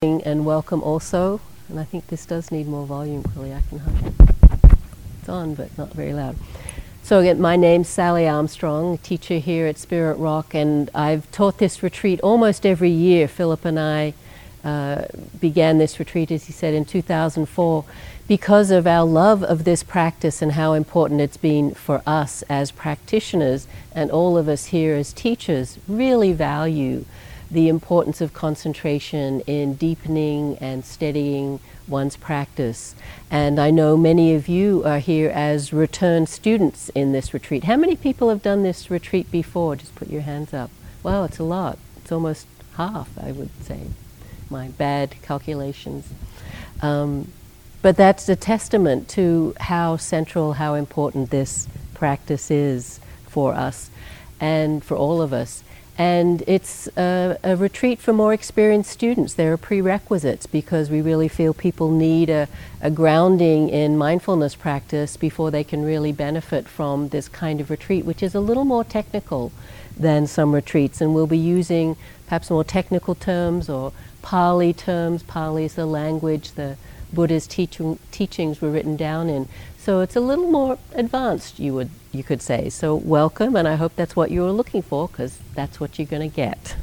and welcome also. And I think this does need more volume, Quilly. I can hum It's on, but not very loud. So again, my name's Sally Armstrong, teacher here at Spirit Rock, and I've taught this retreat almost every year. Philip and I uh, began this retreat, as he said, in 2004 because of our love of this practice and how important it's been for us as practitioners and all of us here as teachers really value the importance of concentration in deepening and steadying one's practice. And I know many of you are here as return students in this retreat. How many people have done this retreat before? Just put your hands up. Wow, it's a lot. It's almost half, I would say. My bad calculations. Um, but that's a testament to how central, how important this practice is for us and for all of us. And it's a, a, retreat for more experienced students. There are prerequisites because we really feel people need a, a, grounding in mindfulness practice before they can really benefit from this kind of retreat, which is a little more technical than some retreats. And we'll be using perhaps more technical terms or Pali terms. Pali is the language the Buddha's teaching, teachings were written down in. So it's a little more advanced, you would you could say. So welcome, and I hope that's what you were looking for, because that's what you're going to get.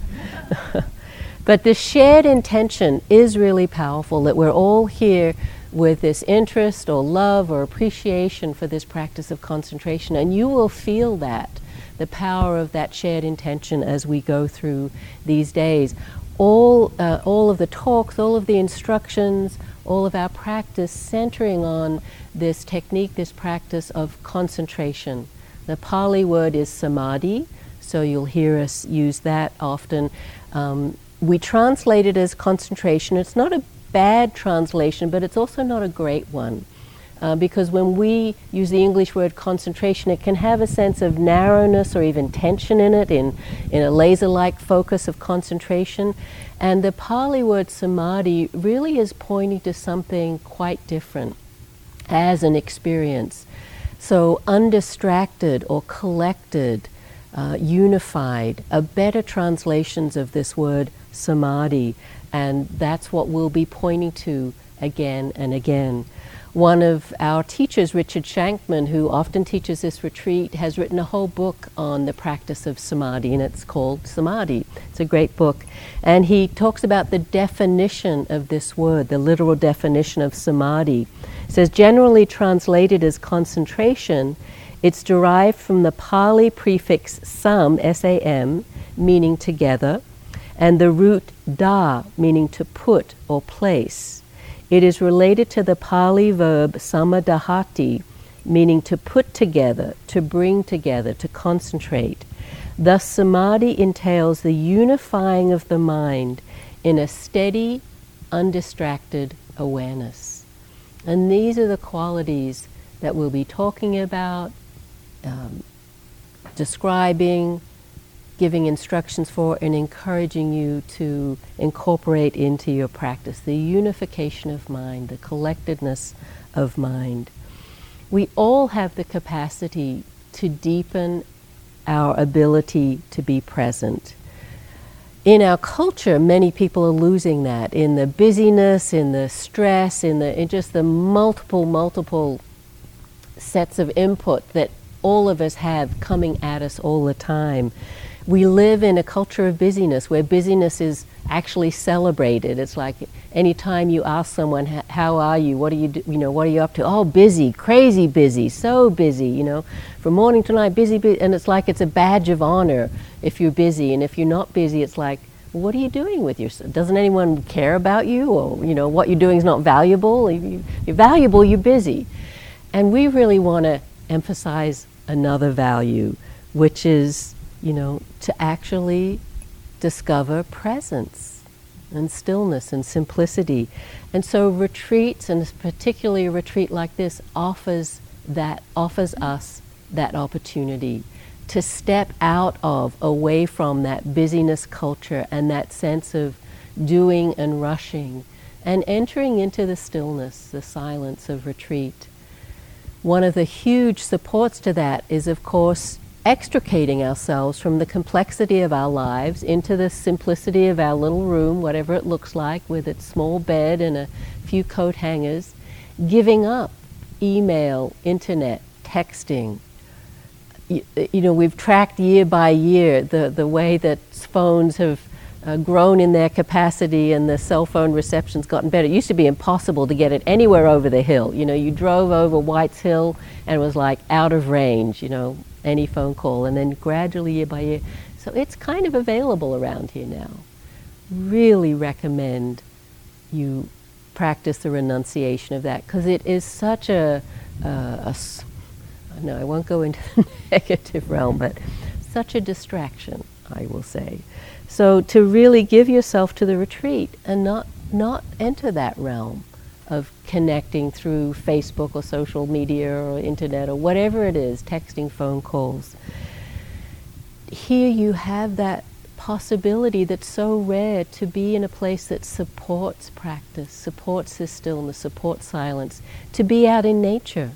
but the shared intention is really powerful. That we're all here with this interest or love or appreciation for this practice of concentration, and you will feel that the power of that shared intention as we go through these days. All, uh, all of the talks, all of the instructions, all of our practice centering on this technique, this practice of concentration. The Pali word is samadhi, so you'll hear us use that often. Um, we translate it as concentration. It's not a bad translation, but it's also not a great one. Uh, because when we use the English word concentration, it can have a sense of narrowness or even tension in it, in, in a laser like focus of concentration. And the Pali word samadhi really is pointing to something quite different as an experience. So, undistracted or collected, uh, unified, are better translations of this word samadhi, and that's what we'll be pointing to again and again. One of our teachers, Richard Shankman, who often teaches this retreat, has written a whole book on the practice of samadhi, and it's called Samadhi. It's a great book. And he talks about the definition of this word, the literal definition of samadhi. It says, generally translated as concentration, it's derived from the Pali prefix sam, S A M, meaning together, and the root da, meaning to put or place. It is related to the Pali verb samadahati, meaning to put together, to bring together, to concentrate. Thus, samadhi entails the unifying of the mind in a steady, undistracted awareness. And these are the qualities that we'll be talking about, um, describing, giving instructions for and encouraging you to incorporate into your practice the unification of mind, the collectedness of mind. We all have the capacity to deepen our ability to be present. In our culture, many people are losing that in the busyness, in the stress, in the in just the multiple, multiple sets of input that all of us have coming at us all the time we live in a culture of busyness where busyness is actually celebrated. It's like anytime you ask someone, "How are you? What are you? Do, you know, what are you up to?" Oh, busy, crazy busy, so busy. You know, from morning to night, busy, busy, and it's like it's a badge of honor if you're busy, and if you're not busy, it's like, "What are you doing with yourself? Doesn't anyone care about you? Or you know, what you're doing is not valuable. If you're valuable, you're busy." And we really want to emphasize another value, which is you know, to actually discover presence and stillness and simplicity. And so retreats, and particularly a retreat like this, offers that offers us that opportunity to step out of, away from that busyness culture and that sense of doing and rushing, and entering into the stillness, the silence of retreat. One of the huge supports to that is, of course, extricating ourselves from the complexity of our lives into the simplicity of our little room, whatever it looks like, with its small bed and a few coat hangers, giving up email, internet, texting. You, you know, we've tracked year by year the, the way that phones have uh, grown in their capacity and the cell phone reception's gotten better. It used to be impossible to get it anywhere over the hill. You know, you drove over White's Hill and it was like out of range, you know, any phone call. And then gradually, year by year, so it's kind of available around here now. Really recommend you practice the renunciation of that because it is such a, uh, a, no, I won't go into the negative realm, but such a distraction, I will say. So to really give yourself to the retreat and not not enter that realm of connecting through Facebook or social media or internet or whatever it is, texting, phone calls. Here you have that possibility that's so rare to be in a place that supports practice, supports this stillness, supports silence, to be out in nature,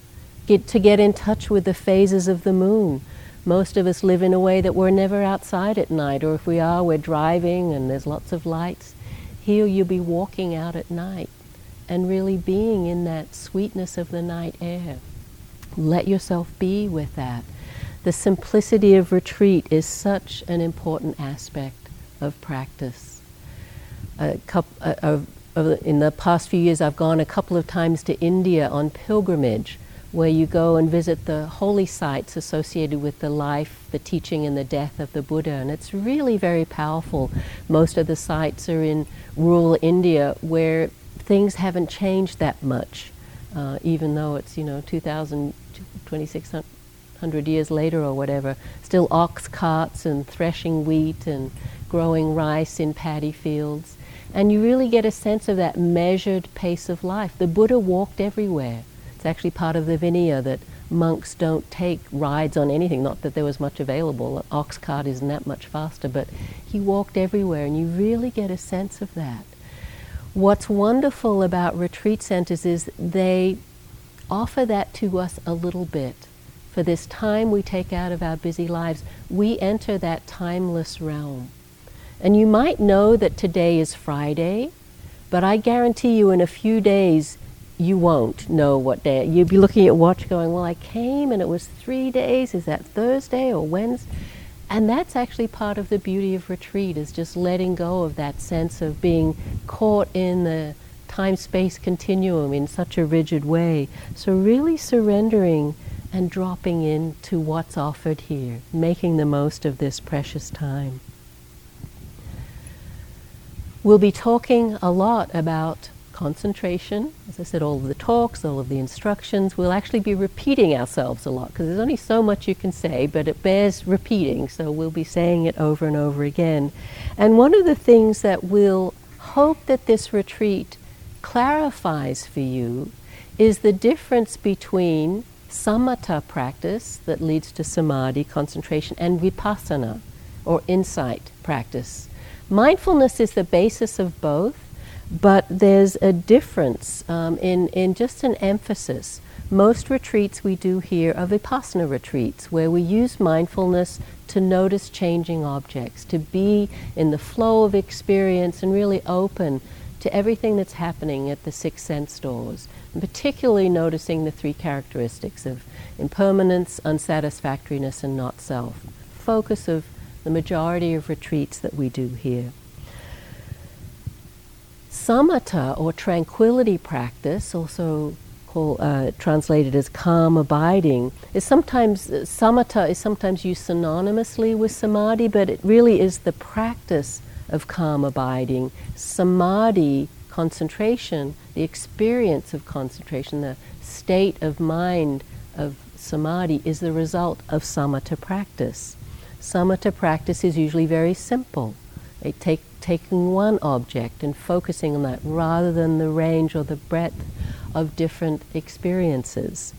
get, to get in touch with the phases of the moon. Most of us live in a way that we're never outside at night, or if we are, we're driving and there's lots of lights. Here you'll be walking out at night and really being in that sweetness of the night air. Let yourself be with that the simplicity of retreat is such an important aspect of practice. Couple, uh, in the past few years, I've gone a couple of times to India on pilgrimage, where you go and visit the holy sites associated with the life, the teaching, and the death of the Buddha. And it's really very powerful. Most of the sites are in rural India where things haven't changed that much, uh, even though it's, you know, 2,000, 2,600 hundred years later or whatever, still ox carts and threshing wheat and growing rice in paddy fields. And you really get a sense of that measured pace of life. The Buddha walked everywhere. It's actually part of the Vinaya that monks don't take rides on anything, not that there was much available. An ox cart isn't that much faster, but he walked everywhere, and you really get a sense of that. What's wonderful about retreat centers is they offer that to us a little bit for this time we take out of our busy lives, we enter that timeless realm. And you might know that today is Friday, but I guarantee you in a few days you won't know what day. You'll be looking at watch going, well, I came and it was three days. Is that Thursday or Wednesday? And that's actually part of the beauty of retreat is just letting go of that sense of being caught in the time space continuum in such a rigid way. So really surrendering and dropping into what's offered here, making the most of this precious time. We'll be talking a lot about concentration. As I said, all of the talks, all of the instructions, we'll actually be repeating ourselves a lot because there's only so much you can say, but it bears repeating, so we'll be saying it over and over again. And one of the things that we'll hope that this retreat clarifies for you is the difference between samatha practice that leads to samadhi, concentration, and vipassana, or insight practice. Mindfulness is the basis of both, but there's a difference um, in, in just an emphasis. Most retreats we do here are vipassana retreats, where we use mindfulness to notice changing objects, to be in the flow of experience and really open to everything that's happening at the six sense doors and particularly noticing the three characteristics of impermanence, unsatisfactoriness, and not self. Focus of the majority of retreats that we do here. Samatha or tranquility practice, also called, uh, translated as calm abiding, is sometimes uh, samatha is sometimes used synonymously with samadhi, but it really is the practice of calm abiding. Samadhi concentration, the experience of concentration, the state of mind of samadhi is the result of samatha practice. Samatha practice is usually very simple. They take, taking one object and focusing on that rather than the range or the breadth of different experiences.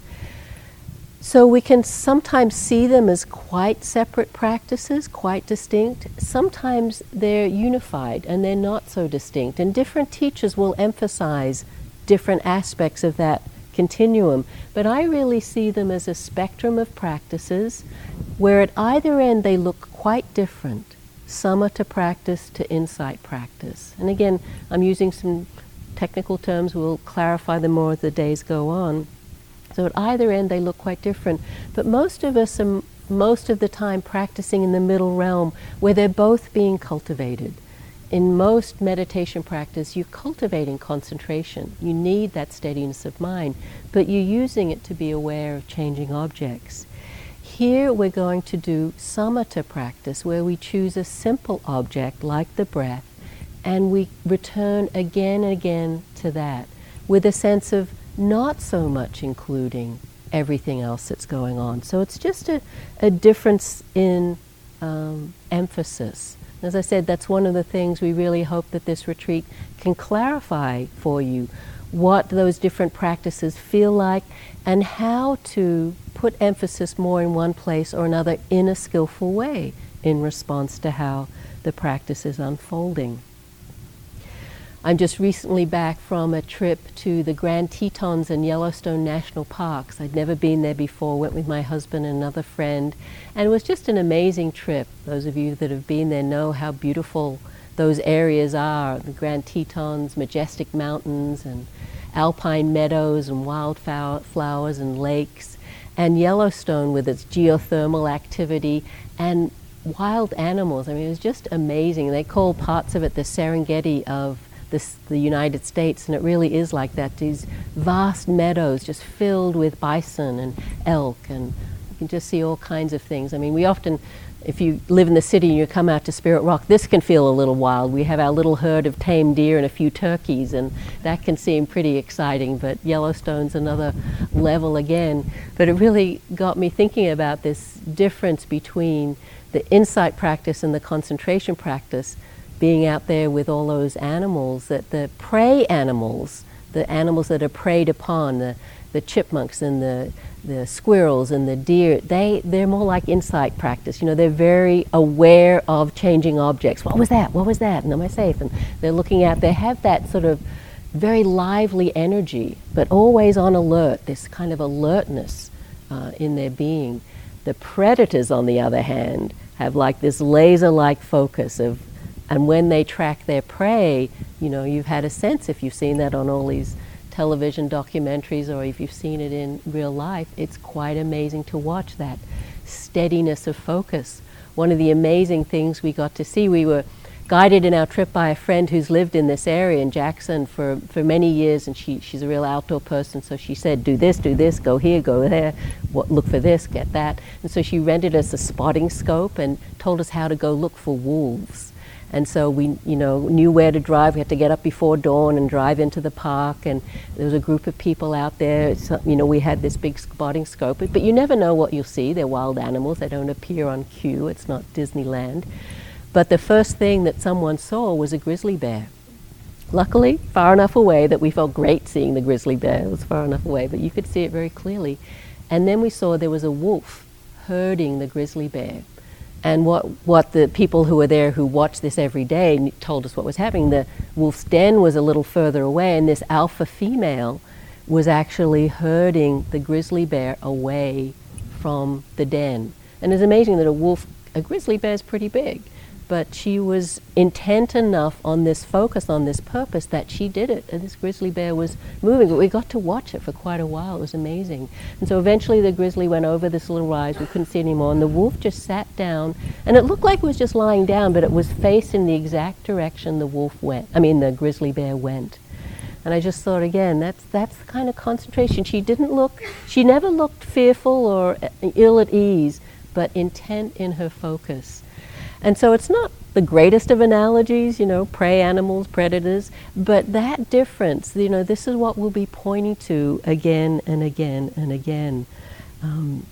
So we can sometimes see them as quite separate practices, quite distinct. Sometimes they're unified and they're not so distinct. And different teachers will emphasize different aspects of that continuum. But I really see them as a spectrum of practices where at either end they look quite different samatha practice to insight practice. And again, I'm using some technical terms, we'll clarify them more as the days go on. So at either end they look quite different. But most of us are most of the time practicing in the middle realm where they're both being cultivated. In most meditation practice, you're cultivating concentration. You need that steadiness of mind, but you're using it to be aware of changing objects. Here we're going to do samatha practice where we choose a simple object like the breath and we return again and again to that with a sense of not so much including everything else that's going on. So it's just a, a difference in um, emphasis. As I said, that's one of the things we really hope that this retreat can clarify for you what those different practices feel like and how to put emphasis more in one place or another in a skillful way in response to how the practice is unfolding. I'm just recently back from a trip to the Grand Tetons and Yellowstone National Parks. I'd never been there before, went with my husband and another friend, and it was just an amazing trip. Those of you that have been there know how beautiful those areas are the Grand Tetons, majestic mountains, and alpine meadows, and wildflowers and lakes, and Yellowstone with its geothermal activity, and wild animals. I mean, it was just amazing. They call parts of it the Serengeti of this, the United States, and it really is like that. These vast meadows just filled with bison and elk, and you can just see all kinds of things. I mean, we often, if you live in the city and you come out to Spirit Rock, this can feel a little wild. We have our little herd of tame deer and a few turkeys, and that can seem pretty exciting, but Yellowstone's another level again. But it really got me thinking about this difference between the insight practice and the concentration practice being out there with all those animals, that the prey animals, the animals that are preyed upon, the, the chipmunks and the, the squirrels and the deer, they, they're more like insight practice. You know, they're very aware of changing objects. What was that? What was that? And am I safe? And they're looking out, they have that sort of very lively energy, but always on alert, this kind of alertness uh, in their being. The predators, on the other hand, have like this laser like focus of and when they track their prey, you know, you've had a sense if you've seen that on all these television documentaries or if you've seen it in real life, it's quite amazing to watch that steadiness of focus. One of the amazing things we got to see, we were guided in our trip by a friend who's lived in this area in Jackson for, for many years, and she, she's a real outdoor person. So she said, Do this, do this, go here, go there, what, look for this, get that. And so she rented us a spotting scope and told us how to go look for wolves. And so we, you know, knew where to drive. We had to get up before dawn and drive into the park. And there was a group of people out there. So, you know, we had this big spotting scope. But you never know what you'll see. They're wild animals. They don't appear on cue. It's not Disneyland. But the first thing that someone saw was a grizzly bear. Luckily, far enough away that we felt great seeing the grizzly bear. It was far enough away, but you could see it very clearly. And then we saw there was a wolf herding the grizzly bear. And what, what the people who were there who watched this every day told us what was happening. The wolf's den was a little further away, and this alpha female was actually herding the grizzly bear away from the den. And it's amazing that a wolf, a grizzly bear is pretty big but she was intent enough on this focus, on this purpose, that she did it. And this grizzly bear was moving. But we got to watch it for quite a while. It was amazing. And so eventually the grizzly went over this little rise. We couldn't see anymore. And the wolf just sat down. And it looked like it was just lying down, but it was facing the exact direction the wolf went. I mean, the grizzly bear went. And I just thought again, that's that's the kind of concentration. She didn't look, she never looked fearful or uh, ill at ease, but intent in her focus. And so it's not the greatest of analogies, you know, prey animals, predators, but that difference, you know, this is what we'll be pointing to again and again and again. Um,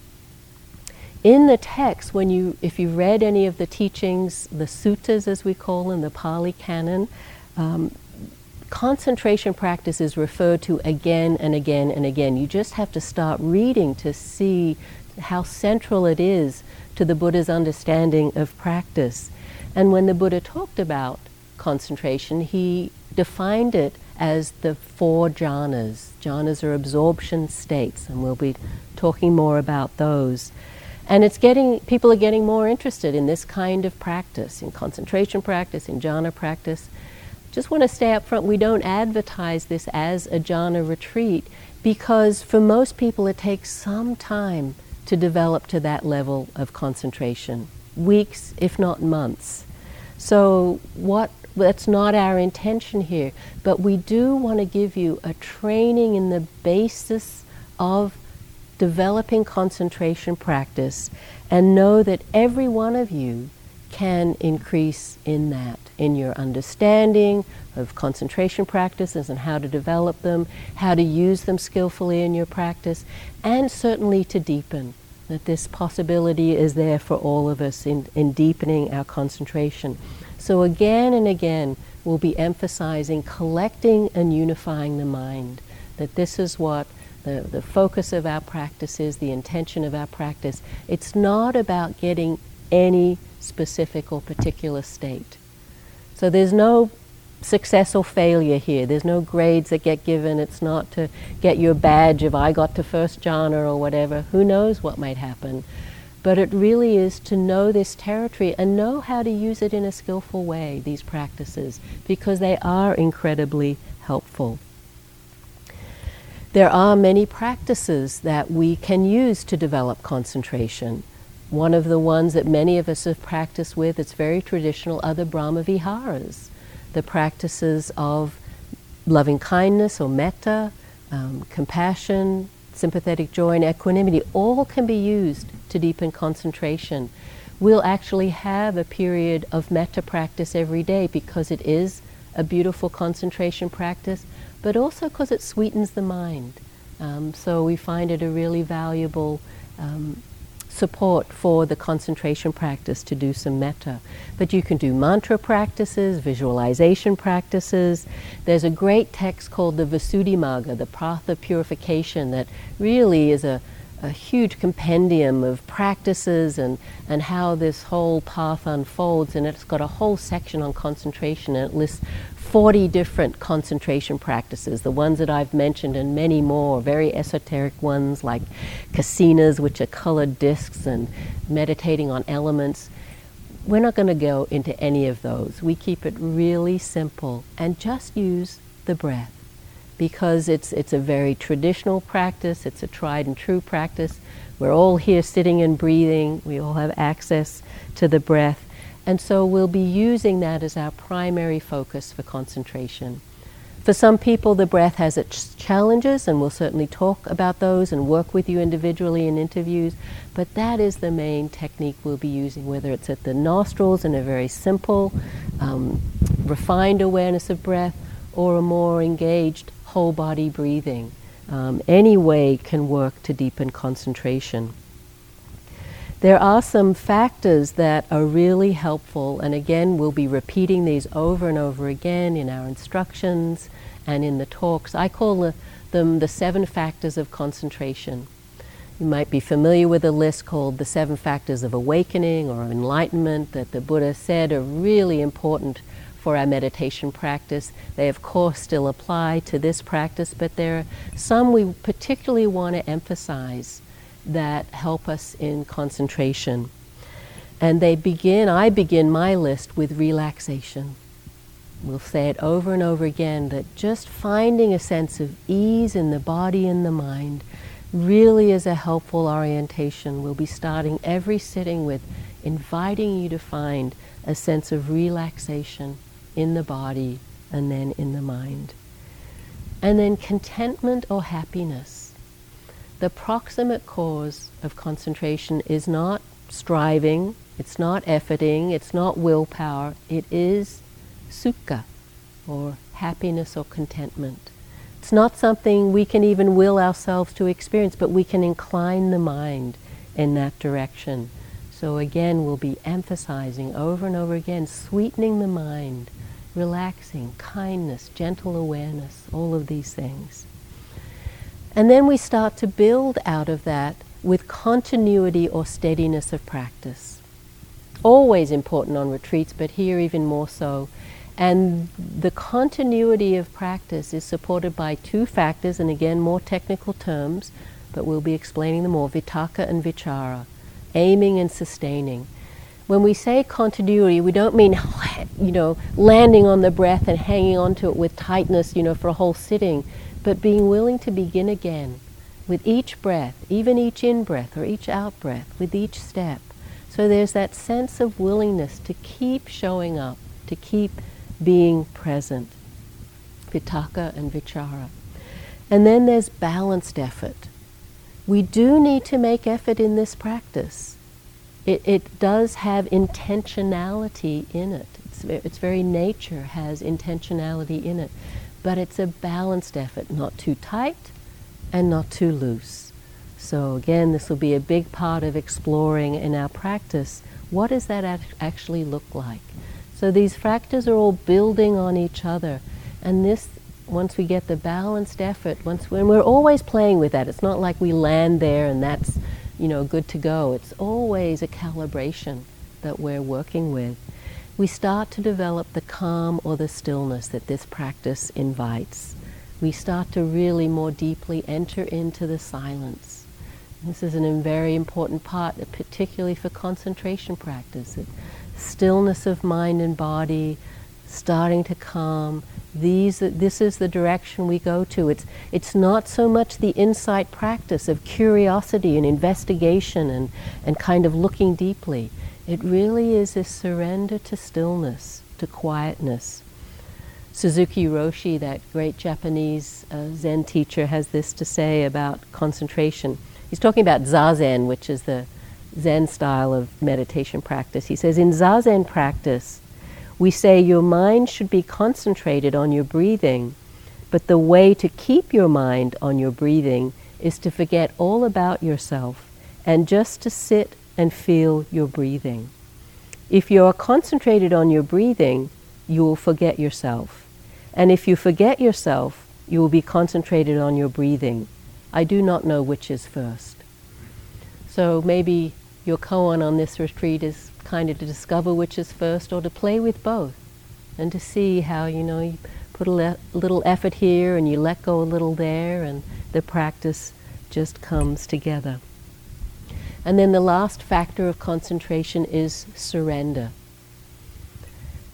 in the text, when you, if you read any of the teachings, the suttas as we call them, the Pali Canon, um, concentration practice is referred to again and again and again. You just have to start reading to see how central it is to the Buddha's understanding of practice. And when the Buddha talked about concentration, he defined it as the four jhanas. Jhanas are absorption states, and we'll be talking more about those. And it's getting, people are getting more interested in this kind of practice, in concentration practice, in jhana practice. Just want to stay up front, we don't advertise this as a jhana retreat because for most people it takes some time to develop to that level of concentration weeks, if not months. So, what that's not our intention here, but we do want to give you a training in the basis of developing concentration practice and know that every one of you can increase in that, in your understanding of concentration practices and how to develop them, how to use them skillfully in your practice, and certainly to deepen. That this possibility is there for all of us in, in deepening our concentration. So, again and again, we'll be emphasizing collecting and unifying the mind. That this is what the, the focus of our practice is, the intention of our practice. It's not about getting any specific or particular state. So there's no success or failure here. There's no grades that get given. It's not to get your badge of I got to first jhana or whatever. Who knows what might happen. But it really is to know this territory and know how to use it in a skillful way, these practices, because they are incredibly helpful. There are many practices that we can use to develop concentration. One of the ones that many of us have practiced with, it's very traditional, are the Brahma Viharas, the practices of loving kindness or metta, um, compassion, sympathetic joy, and equanimity. All can be used to deepen concentration. We'll actually have a period of metta practice every day because it is a beautiful concentration practice but also because it sweetens the mind. Um, so we find it a really valuable um, support for the concentration practice to do some metta. But you can do mantra practices, visualization practices. There's a great text called the Visuddhimagga, the path of purification, that really is a, a huge compendium of practices and, and how this whole path unfolds. And it's got a whole section on concentration and it lists 40 different concentration practices, the ones that I've mentioned, and many more, very esoteric ones like kasinas, which are colored discs, and meditating on elements. We're not going to go into any of those. We keep it really simple and just use the breath because it's, it's a very traditional practice, it's a tried and true practice. We're all here sitting and breathing, we all have access to the breath. And so we'll be using that as our primary focus for concentration. For some people, the breath has its challenges, and we'll certainly talk about those and work with you individually in interviews. But that is the main technique we'll be using, whether it's at the nostrils in a very simple, um, refined awareness of breath, or a more engaged whole body breathing. Um, any way can work to deepen concentration. There are some factors that are really helpful, and again, we'll be repeating these over and over again in our instructions and in the talks. I call the, them the seven factors of concentration. You might be familiar with a list called the seven factors of awakening or enlightenment that the Buddha said are really important for our meditation practice. They, of course, still apply to this practice, but there are some we particularly want to emphasize that help us in concentration. And they begin, I begin my list with relaxation. We'll say it over and over again that just finding a sense of ease in the body and the mind really is a helpful orientation. We'll be starting every sitting with inviting you to find a sense of relaxation in the body and then in the mind. And then contentment or happiness the proximate cause of concentration is not striving, it's not efforting, it's not willpower, it is sukha, or happiness or contentment. It's not something we can even will ourselves to experience, but we can incline the mind in that direction. So again, we'll be emphasizing over and over again, sweetening the mind, relaxing, kindness, gentle awareness, all of these things. And then we start to build out of that with continuity or steadiness of practice. Always important on retreats, but here even more so. And the continuity of practice is supported by two factors, and again, more technical terms, but we'll be explaining them more vitaka and vichara. aiming and sustaining. When we say continuity, we don't mean, you know, landing on the breath and hanging onto it with tightness, you know, for a whole sitting, but being willing to begin again with each breath, even each in breath or each out breath, with each step. So there's that sense of willingness to keep showing up, to keep being present. Vitaka and vichara. And then there's balanced effort. We do need to make effort in this practice. It, it does have intentionality in it. It's, its very nature has intentionality in it. But it's a balanced effort, not too tight and not too loose. So, again, this will be a big part of exploring in our practice what does that act- actually look like? So, these factors are all building on each other. And this once we get the balanced effort, once when we're always playing with that, it's not like we land there and that's, you know, good to go. It's always a calibration that we're working with. We start to develop the calm or the stillness that this practice invites. We start to really more deeply enter into the silence. This is a very important part, particularly for concentration practice. Stillness of mind and body, starting to calm, these, this is the direction we go to. It's, it's not so much the insight practice of curiosity and investigation and, and kind of looking deeply. It really is a surrender to stillness, to quietness. Suzuki Roshi, that great Japanese uh, Zen teacher, has this to say about concentration. He's talking about zazen, which is the Zen style of meditation practice. He says, In zazen practice, we say your mind should be concentrated on your breathing, but the way to keep your mind on your breathing is to forget all about yourself and just to sit and feel your breathing. If you are concentrated on your breathing, you will forget yourself. And if you forget yourself, you will be concentrated on your breathing. I do not know which is first. So maybe your koan on this retreat is kind of to discover which is first or to play with both and to see how, you know, you put a le- little effort here and you let go a little there and the practice just comes together. And then the last factor of concentration is surrender.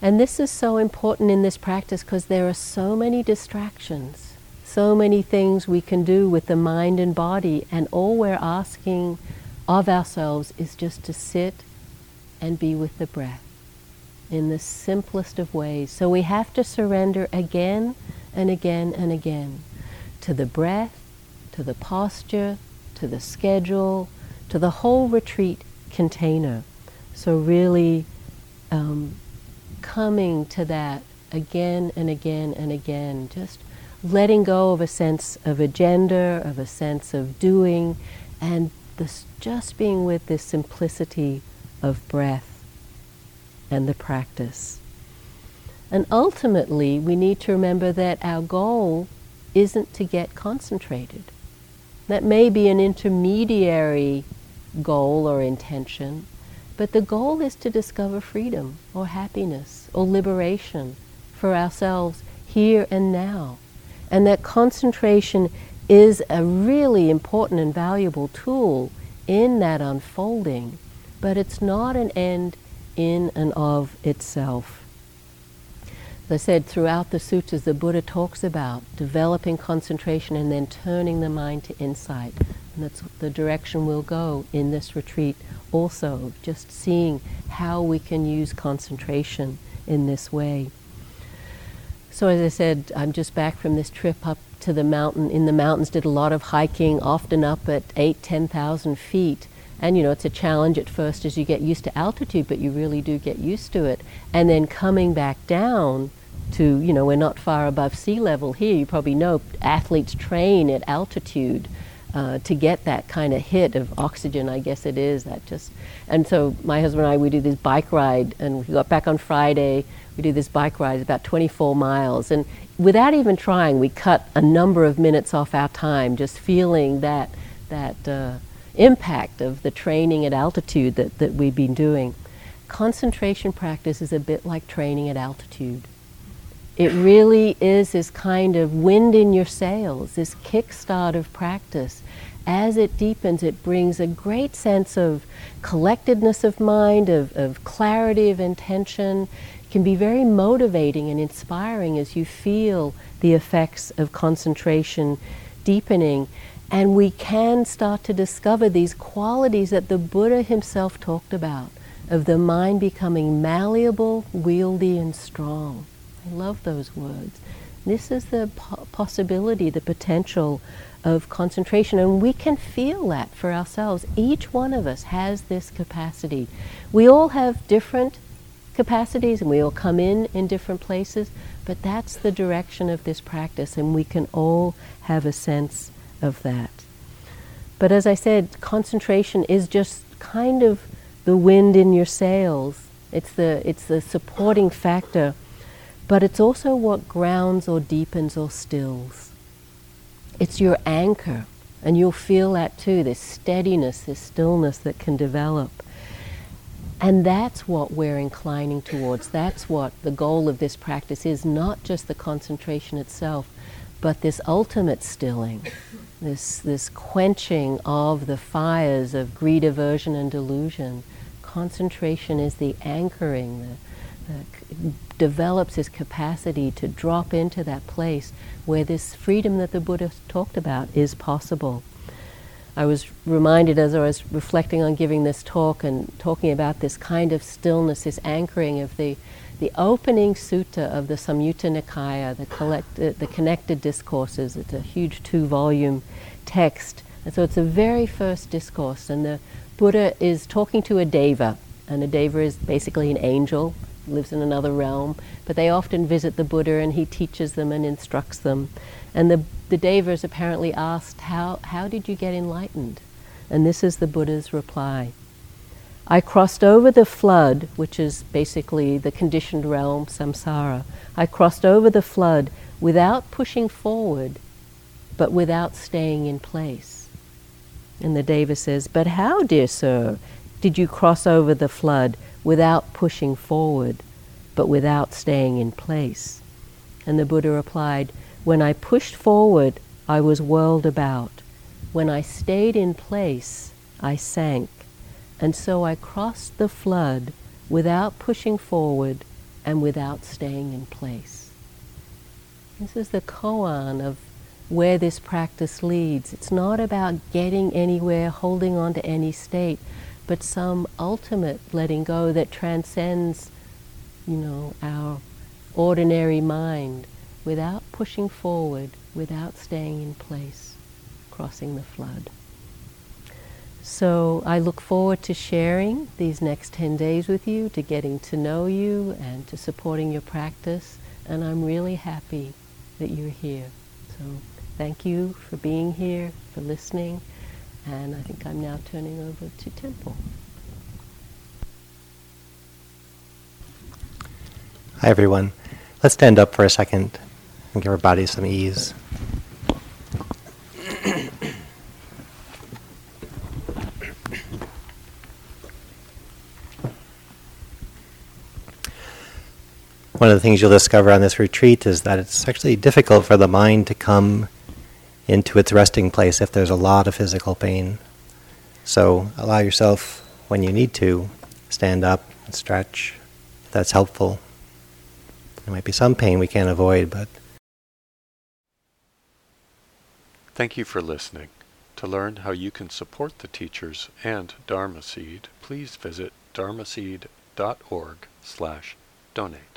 And this is so important in this practice because there are so many distractions, so many things we can do with the mind and body, and all we're asking of ourselves is just to sit and be with the breath in the simplest of ways. So we have to surrender again and again and again to the breath, to the posture, to the schedule, to the whole retreat container. So really um, coming to that again and again and again, just letting go of a sense of agenda, of a sense of doing, and this, just being with this simplicity of breath and the practice. And ultimately, we need to remember that our goal isn't to get concentrated. That may be an intermediary goal or intention, but the goal is to discover freedom or happiness or liberation for ourselves here and now. And that concentration is a really important and valuable tool in that unfolding but it's not an end in and of itself. As I said, throughout the sutras, the Buddha talks about developing concentration and then turning the mind to insight. And that's the direction we'll go in this retreat also, just seeing how we can use concentration in this way. So, as I said, I'm just back from this trip up to the mountain. In the mountains, did a lot of hiking, often up at eight, ten thousand feet. And you know, it's a challenge at first as you get used to altitude, but you really do get used to it. And then coming back down to, you know, we're not far above sea level here. You probably know athletes train at altitude uh, to get that kind of hit of oxygen, I guess it is. That just, and so my husband and I, we do this bike ride, and we got back on Friday. We do this bike ride, about 24 miles, and without even trying, we cut a number of minutes off our time, just feeling that that. Uh, impact of the training at altitude that, that we've been doing. Concentration practice is a bit like training at altitude. it really is this kind of wind in your sails, this kickstart of practice. As it deepens, it brings a great sense of collectedness of mind, of, of clarity of intention. It can be very motivating and inspiring as you feel the effects of concentration deepening. And we can start to discover these qualities that the Buddha himself talked about of the mind becoming malleable, wieldy, and strong. I love those words. This is the po- possibility, the potential of concentration, and we can feel that for ourselves. Each one of us has this capacity. We all have different capacities and we all come in in different places, but that's the direction of this practice, and we can all have a sense of that. But as I said, concentration is just kind of the wind in your sails. It's the, it's the supporting factor, but it's also what grounds or deepens or stills. It's your anchor, and you'll feel that too this steadiness, this stillness that can develop. And that's what we're inclining towards. That's what the goal of this practice is not just the concentration itself, but this ultimate stilling, this, this quenching of the fires of greed, aversion, and delusion. Concentration is the anchoring, the develops this capacity to drop into that place where this freedom that the Buddha talked about is possible. I was reminded as I was reflecting on giving this talk and talking about this kind of stillness, this anchoring of the, the opening sutta of the Samyutta Nikaya, the, collect, uh, the connected discourses. It's a huge two volume text. And so it's the very first discourse, and the Buddha is talking to a deva, and a deva is basically an angel, lives in another realm, but they often visit the Buddha and he teaches them and instructs them. And the, the Devas apparently asked, how, how did you get enlightened? And this is the Buddha's reply. I crossed over the flood, which is basically the conditioned realm, samsara. I crossed over the flood without pushing forward, but without staying in place. And the Deva says, But how, dear sir, did you cross over the flood without pushing forward, but without staying in place? And the Buddha replied, When I pushed forward, I was whirled about. When I stayed in place, I sank. And so I crossed the flood without pushing forward and without staying in place. This is the koan of where this practice leads. It's not about getting anywhere, holding on to any state, but some ultimate letting go that transcends, you know, our ordinary mind without pushing forward, without staying in place, crossing the flood. So I look forward to sharing these next 10 days with you, to getting to know you and to supporting your practice. And I'm really happy that you're here. So thank you for being here, for listening. And I think I'm now turning over to Temple. Hi, everyone. Let's stand up for a second and give our bodies some ease. One of the things you'll discover on this retreat is that it's actually difficult for the mind to come into its resting place if there's a lot of physical pain. So allow yourself, when you need to, stand up and stretch. If That's helpful. There might be some pain we can't avoid, but. Thank you for listening. To learn how you can support the teachers and Dharma Seed, please visit dharma dharmaseed.org slash donate.